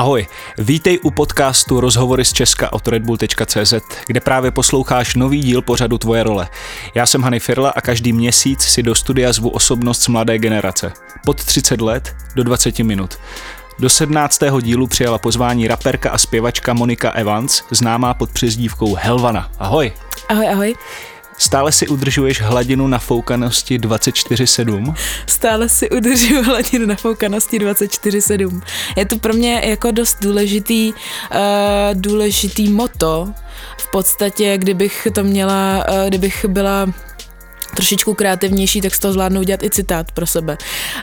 Ahoj, vítej u podcastu Rozhovory z Česka od redbull.cz, kde právě posloucháš nový díl pořadu Tvoje role. Já jsem Hany Firla a každý měsíc si do studia zvu osobnost z mladé generace. Pod 30 let do 20 minut. Do 17. dílu přijala pozvání raperka a zpěvačka Monika Evans, známá pod přezdívkou Helvana. Ahoj. Ahoj, ahoj. Stále si udržuješ hladinu nafoukanosti 24-7? Stále si udržuju hladinu nafoukanosti 24-7. Je to pro mě jako dost důležitý, uh, důležitý moto. V podstatě, kdybych to měla, uh, kdybych byla trošičku kreativnější, tak z toho zvládnu udělat i citát pro sebe.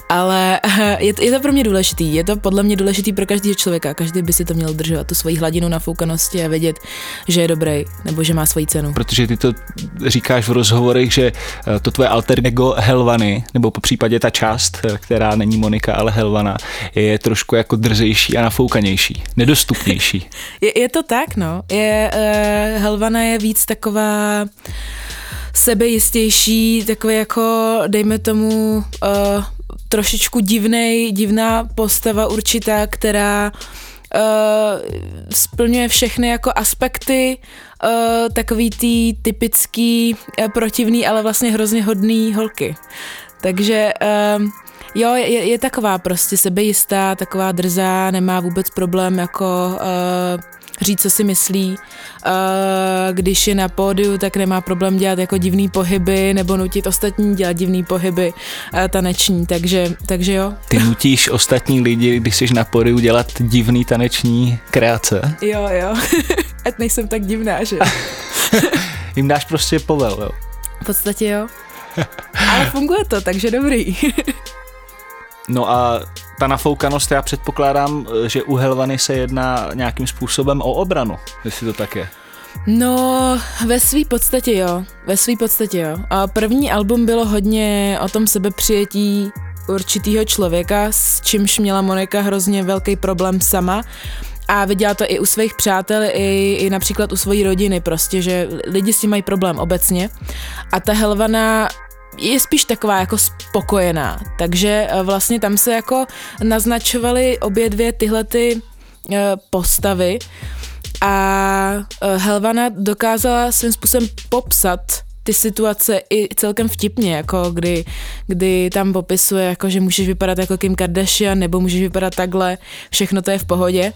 Ale je to, je to pro mě důležitý. Je to podle mě důležitý pro každého člověka. Každý by si to měl držet, tu svoji hladinu nafoukanosti a vědět, že je dobrý nebo že má svoji cenu. Protože ty to říkáš v rozhovorech, že eh, to tvoje alter ego Helvany, nebo po případě ta část, eh, která není Monika, ale Helvana, je trošku jako drzejší a nafoukanější, nedostupnější. je, je to tak, no. Je, uh, Helvana je víc taková sebejistější, takový jako, dejme tomu, uh, trošičku divnej, divná postava určitá, která uh, splňuje všechny jako aspekty uh, takový tý typický, uh, protivný, ale vlastně hrozně hodný holky. Takže uh, Jo, je, je taková prostě sebejistá, taková drzá, nemá vůbec problém jako uh, říct, co si myslí. Uh, když je na pódiu, tak nemá problém dělat jako divný pohyby nebo nutit ostatní dělat divný pohyby uh, taneční, takže, takže jo. Ty nutíš ostatní lidi, když jsi na pódiu dělat divný taneční kreace? Jo, jo. Ať nejsem tak divná, že? Jim dáš prostě povel, jo? V podstatě jo. Ale funguje to, takže dobrý. No a ta nafoukanost, já předpokládám, že u Helvany se jedná nějakým způsobem o obranu, jestli to tak je. No, ve své podstatě jo, ve své podstatě jo. A první album bylo hodně o tom sebepřijetí určitýho člověka, s čímž měla Monika hrozně velký problém sama. A viděla to i u svých přátel, i, i například u své rodiny prostě, že lidi s tím mají problém obecně. A ta Helvana je spíš taková jako spokojená. Takže eh, vlastně tam se jako naznačovaly obě dvě tyhle ty eh, postavy a eh, Helvana dokázala svým způsobem popsat ty situace i celkem vtipně, jako kdy, kdy tam popisuje, jako že můžeš vypadat jako Kim Kardashian, nebo můžeš vypadat takhle, všechno to je v pohodě.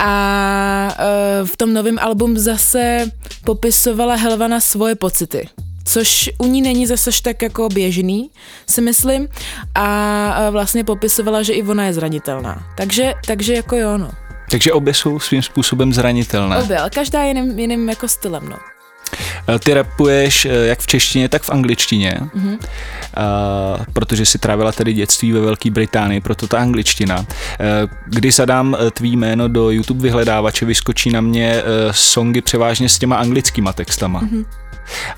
A v tom novém album zase popisovala Helvana svoje pocity což u ní není zase tak jako běžný, si myslím, a vlastně popisovala, že i ona je zranitelná. Takže, takže jako jo, no. Takže obě jsou svým způsobem zranitelné. Obě, ale každá jiným, jiným jako stylem, no. Eh, ty rapuješ eh, jak v češtině, tak v angličtině, mm-hmm. uh, protože si trávila tedy dětství ve Velké Británii, proto ta angličtina. Když zadám tvý jméno do YouTube vyhledávače, vyskočí na mě songy převážně s těma anglickýma textama. Mm-hmm.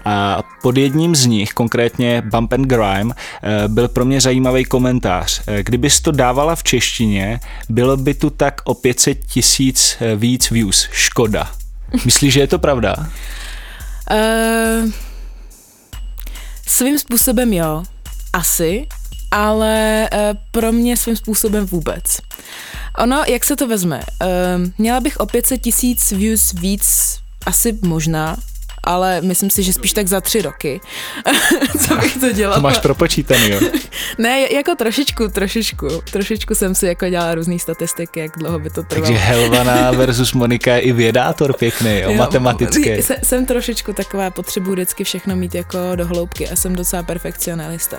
A pod jedním z nich, konkrétně Bump and Grime, eh, byl pro mě zajímavý komentář. Eh, kdybys to dávala v češtině, bylo by tu tak o 500 tisíc eh, víc views. Škoda. Myslíš, že je to pravda? Uh, svým způsobem jo, asi, ale uh, pro mě svým způsobem vůbec. Ono, jak se to vezme? Uh, měla bych o 500 tisíc views víc, asi možná, ale myslím si, že spíš tak za tři roky, co bych to dělala. To máš propočítaný, jo? ne, jako trošičku, trošičku, trošičku jsem si jako dělala různé statistiky, jak dlouho by to trvalo. Takže Helvana versus Monika je i vědátor pěkný, jo, jo matematický. Jsem trošičku taková, potřebuji vždycky všechno mít jako do hloubky a jsem docela perfekcionalista.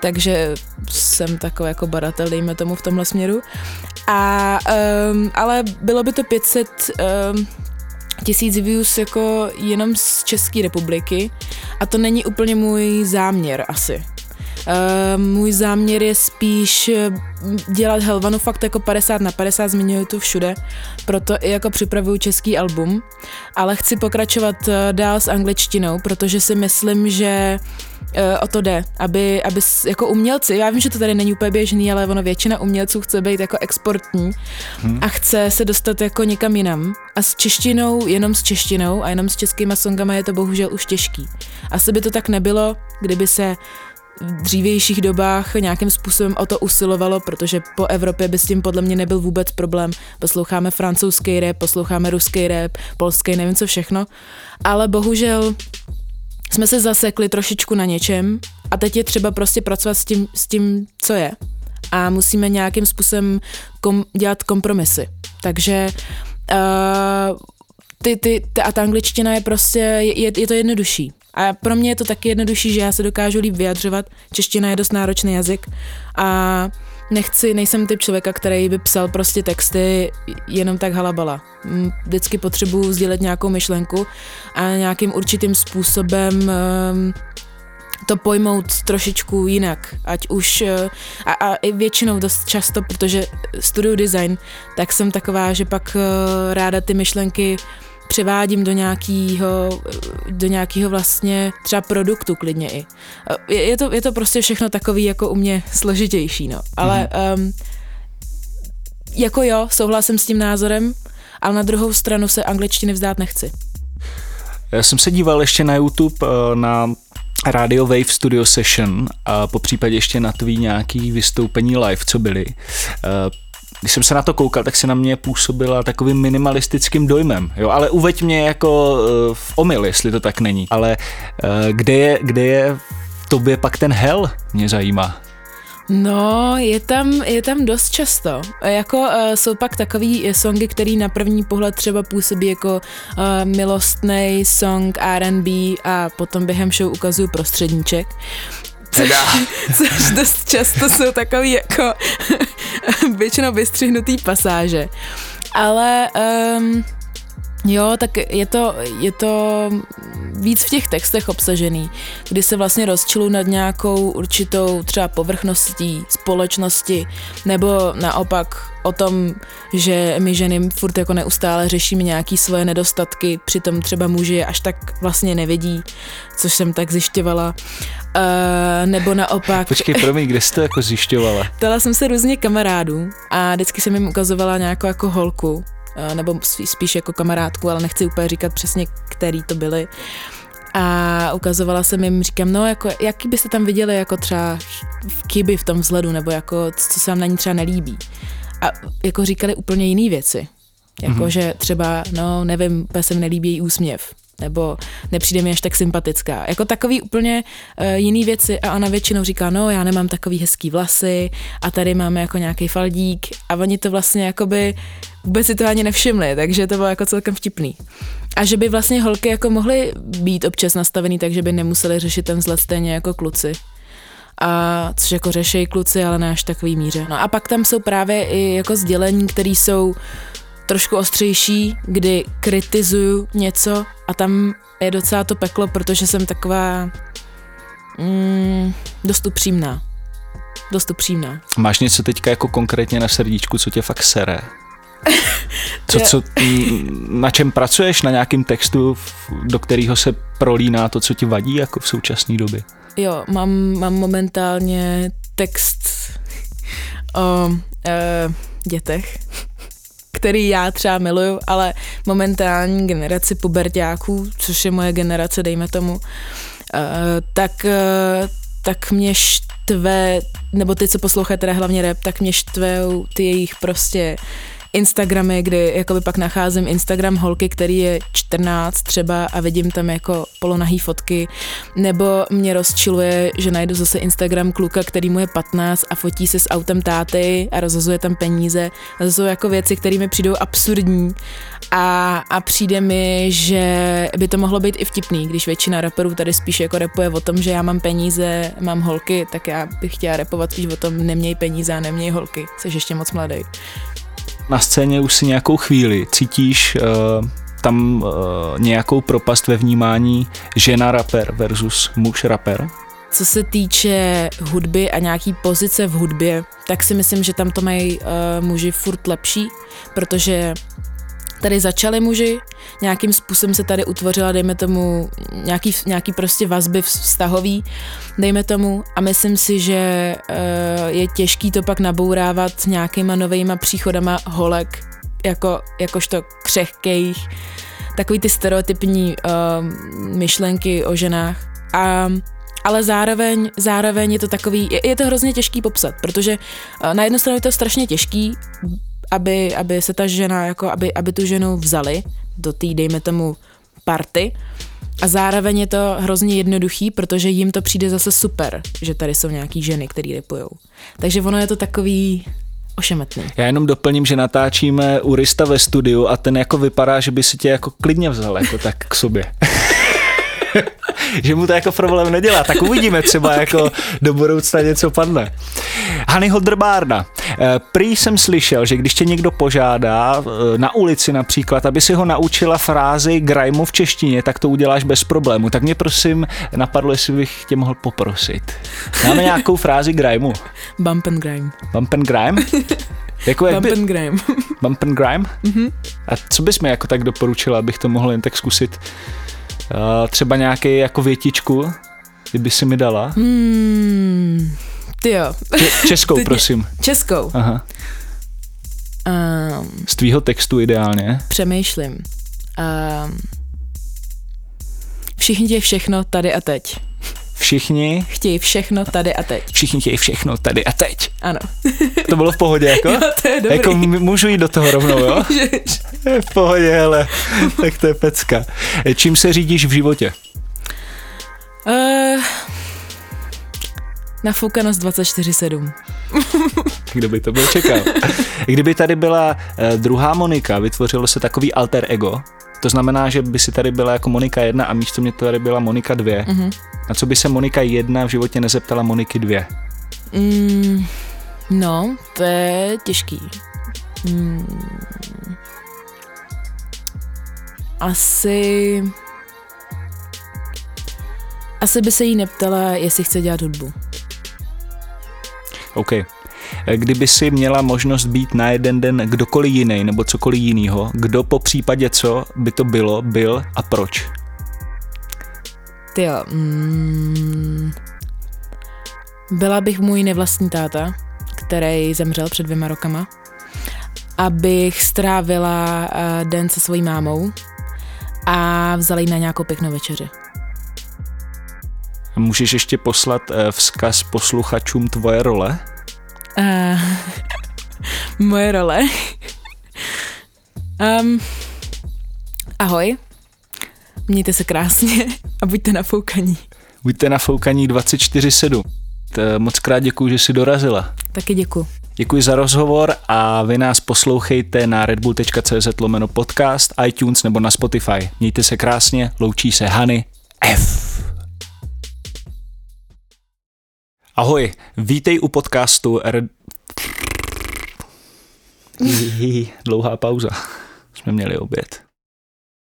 Takže jsem takový jako badatel, dejme tomu v tomhle směru. A, um, ale bylo by to 500, um, tisíc views jako jenom z České republiky a to není úplně můj záměr asi. Uh, můj záměr je spíš eh, dělat Helvanu fakt jako 50 na 50, zmiňuji to všude, proto i jako připravuju český album, ale chci pokračovat uh, dál s angličtinou, protože si myslím, že o to jde, aby, aby jako umělci, já vím, že to tady není úplně běžný, ale ono většina umělců chce být jako exportní hmm. a chce se dostat jako někam jinam. A s češtinou, jenom s češtinou a jenom s českýma songama je to bohužel už těžký. Asi by to tak nebylo, kdyby se v dřívějších dobách nějakým způsobem o to usilovalo, protože po Evropě by s tím podle mě nebyl vůbec problém. Posloucháme francouzský rap, posloucháme ruský rap, polský, nevím co všechno, ale bohužel jsme se zasekli trošičku na něčem a teď je třeba prostě pracovat s tím, s tím co je. A musíme nějakým způsobem kom, dělat kompromisy. Takže uh, ty, ty, ty, a ta angličtina je prostě, je, je to jednodušší. A pro mě je to taky jednodušší, že já se dokážu líp vyjadřovat. Čeština je dost náročný jazyk a nechci, nejsem typ člověka, který by psal prostě texty jenom tak halabala. Vždycky potřebuji sdělit nějakou myšlenku a nějakým určitým způsobem um, to pojmout trošičku jinak, ať už, eh, a, a i většinou dost často, protože studuju design, tak jsem taková, že pak eh, ráda ty myšlenky převádím do nějakého, do nějakého vlastně třeba produktu klidně i. Je, je, to, je to prostě všechno takový jako u mě složitější, no. Ale mm-hmm. um, jako jo, souhlasím s tím názorem, ale na druhou stranu se angličtiny vzdát nechci. Já jsem se díval ještě na YouTube eh, na Radio Wave Studio Session a po případě ještě na tvý nějaký vystoupení live, co byly. Eh, když jsem se na to koukal, tak se na mě působila takovým minimalistickým dojmem, jo, ale uveď mě jako uh, v omyl, jestli to tak není. Ale uh, kde, je, kde je v tobě pak ten hell, mě zajímá. No, je tam, je tam dost často. Jako uh, jsou pak takový songy, který na první pohled třeba působí jako uh, milostný song R&B a potom během show ukazuju prostředníček. Což, což dost často jsou takový jako většinou vystřihnutý pasáže. Ale um, Jo, tak je to, je to víc v těch textech obsažený, kdy se vlastně rozčilu nad nějakou určitou třeba povrchností společnosti, nebo naopak o tom, že my ženy furt jako neustále řešíme nějaký svoje nedostatky, přitom třeba muži je až tak vlastně nevidí, což jsem tak zjišťovala. Uh, nebo naopak... Počkej, promiň, kde jsi to jako zjišťovala? Ptala jsem se různě kamarádů a vždycky jsem jim ukazovala nějakou jako holku, nebo spíš jako kamarádku, ale nechci úplně říkat přesně, který to byly. A ukazovala jsem jim, říkám, no, jako, jaký byste tam viděli jako třeba v kyby v tom vzhledu, nebo jako, co se vám na ní třeba nelíbí. A jako říkali úplně jiné věci. Jako, mm-hmm. že třeba, no, nevím, se mi nelíbí její úsměv nebo nepřijde mi až tak sympatická. Jako takový úplně uh, jiný věci a ona většinou říká, no já nemám takový hezký vlasy a tady máme jako nějaký faldík a oni to vlastně jakoby vůbec si to ani nevšimli, takže to bylo jako celkem vtipný. A že by vlastně holky jako mohly být občas nastavený tak, že by nemuseli řešit ten vzhled stejně jako kluci a což jako řešejí kluci, ale ne až takový míře. No a pak tam jsou právě i jako sdělení, které jsou trošku ostřejší, kdy kritizuju něco a tam je docela to peklo, protože jsem taková mm, dost upřímná. Dost upřímná. Máš něco teďka jako konkrétně na srdíčku, co tě fakt sere? Co, co, na čem pracuješ? Na nějakém textu, do kterého se prolíná to, co ti vadí jako v současné době? Jo, mám, mám momentálně text o e, dětech který já třeba miluju, ale momentální generaci pubertáků, což je moje generace, dejme tomu, uh, tak, uh, tak mě štve, nebo ty, co poslouchají teda hlavně rap, tak mě štve ty jejich prostě Instagramy, kdy jakoby pak nacházím Instagram holky, který je 14 třeba a vidím tam jako polonahý fotky, nebo mě rozčiluje, že najdu zase Instagram kluka, který mu je 15 a fotí se s autem táty a rozhazuje tam peníze. A to jsou jako věci, které mi přijdou absurdní. A, a přijde mi, že by to mohlo být i vtipný, když většina raperů tady spíš jako repuje o tom, že já mám peníze, mám holky, tak já bych chtěla repovat spíš o tom, neměj peníze a neměj holky, jsi ještě moc mladý na scéně už si nějakou chvíli cítíš uh, tam uh, nějakou propast ve vnímání žena rapper versus muž rapper? Co se týče hudby a nějaký pozice v hudbě, tak si myslím, že tam to mají uh, muži furt lepší, protože tady začali muži, nějakým způsobem se tady utvořila, dejme tomu, nějaký, nějaký prostě vazby vztahový, dejme tomu, a myslím si, že uh, je těžký to pak nabourávat nějakýma novejma příchodama holek, jako, jakožto křehkejch, takový ty stereotypní uh, myšlenky o ženách. A ale zároveň, zároveň je to takový, je, je to hrozně těžký popsat, protože uh, na jednu stranu je to strašně těžký, aby, aby se ta žena, jako aby, aby tu ženu vzali do té, dejme tomu, party, a zároveň je to hrozně jednoduchý, protože jim to přijde zase super, že tady jsou nějaký ženy, které repujou. Takže ono je to takový ošemetný. Já jenom doplním, že natáčíme u Rista ve studiu a ten jako vypadá, že by si tě jako klidně vzal jako tak k sobě. že mu to jako problém nedělá. Tak uvidíme třeba jako do budoucna něco padne. Hanyho Drbárna. Eh, prý jsem slyšel, že když tě někdo požádá eh, na ulici například, aby si ho naučila frázi grajmu v češtině, tak to uděláš bez problému. Tak mě prosím napadlo, jestli bych tě mohl poprosit. Máme nějakou frázi grajmu? Bump and grime. Bump and grime? Jako Bump by... and grime. Bump and grime? Mm-hmm. A co bys mi jako tak doporučila, abych to mohl jen tak zkusit? Uh, třeba nějaký jako větičku, kdyby si mi dala? Hmm, ty jo. Č- českou, Ty prosím. Českou. Aha. Um, Z tvýho textu ideálně. Přemýšlím. Um, všichni chtějí všechno tady a teď. Všichni? Chtějí všechno tady a teď. Všichni chtějí všechno tady a teď. Ano. to bylo v pohodě, jako? Jo, to je dobrý. Jako můžu jít do toho rovnou, jo? v pohodě, ale tak to je pecka. Čím se řídíš v životě? Uh, Nafoukanost 24-7. Kdo by to byl čekal? Kdyby tady byla uh, druhá Monika, vytvořilo se takový alter ego, to znamená, že by si tady byla jako Monika 1 a místo mě tady byla Monika 2. Mm-hmm. Na co by se Monika 1 v životě nezeptala Moniky 2? Mm, no, to je těžký. Mm, asi... Asi by se jí neptala, jestli chce dělat hudbu. OK. Kdyby si měla možnost být na jeden den kdokoliv jiný nebo cokoliv jiného, kdo po případě co by to bylo, byl a proč? Ty jo, mm, byla bych můj nevlastní táta, který zemřel před dvěma rokama, abych strávila uh, den se svojí mámou a vzala jí na nějakou pěknou večeři. Můžeš ještě poslat uh, vzkaz posluchačům tvoje role? Uh, moje role? um, ahoj, mějte se krásně a buďte nafoukaní. Buďte nafoukaní 24-7. Moc krát děkuji, že jsi dorazila. Taky děkuji. Děkuji za rozhovor a vy nás poslouchejte na redbull.cz lomeno podcast, iTunes nebo na Spotify. Mějte se krásně, loučí se Hany F. Ahoj, vítej u podcastu Red... Dlouhá pauza. Jsme měli oběd.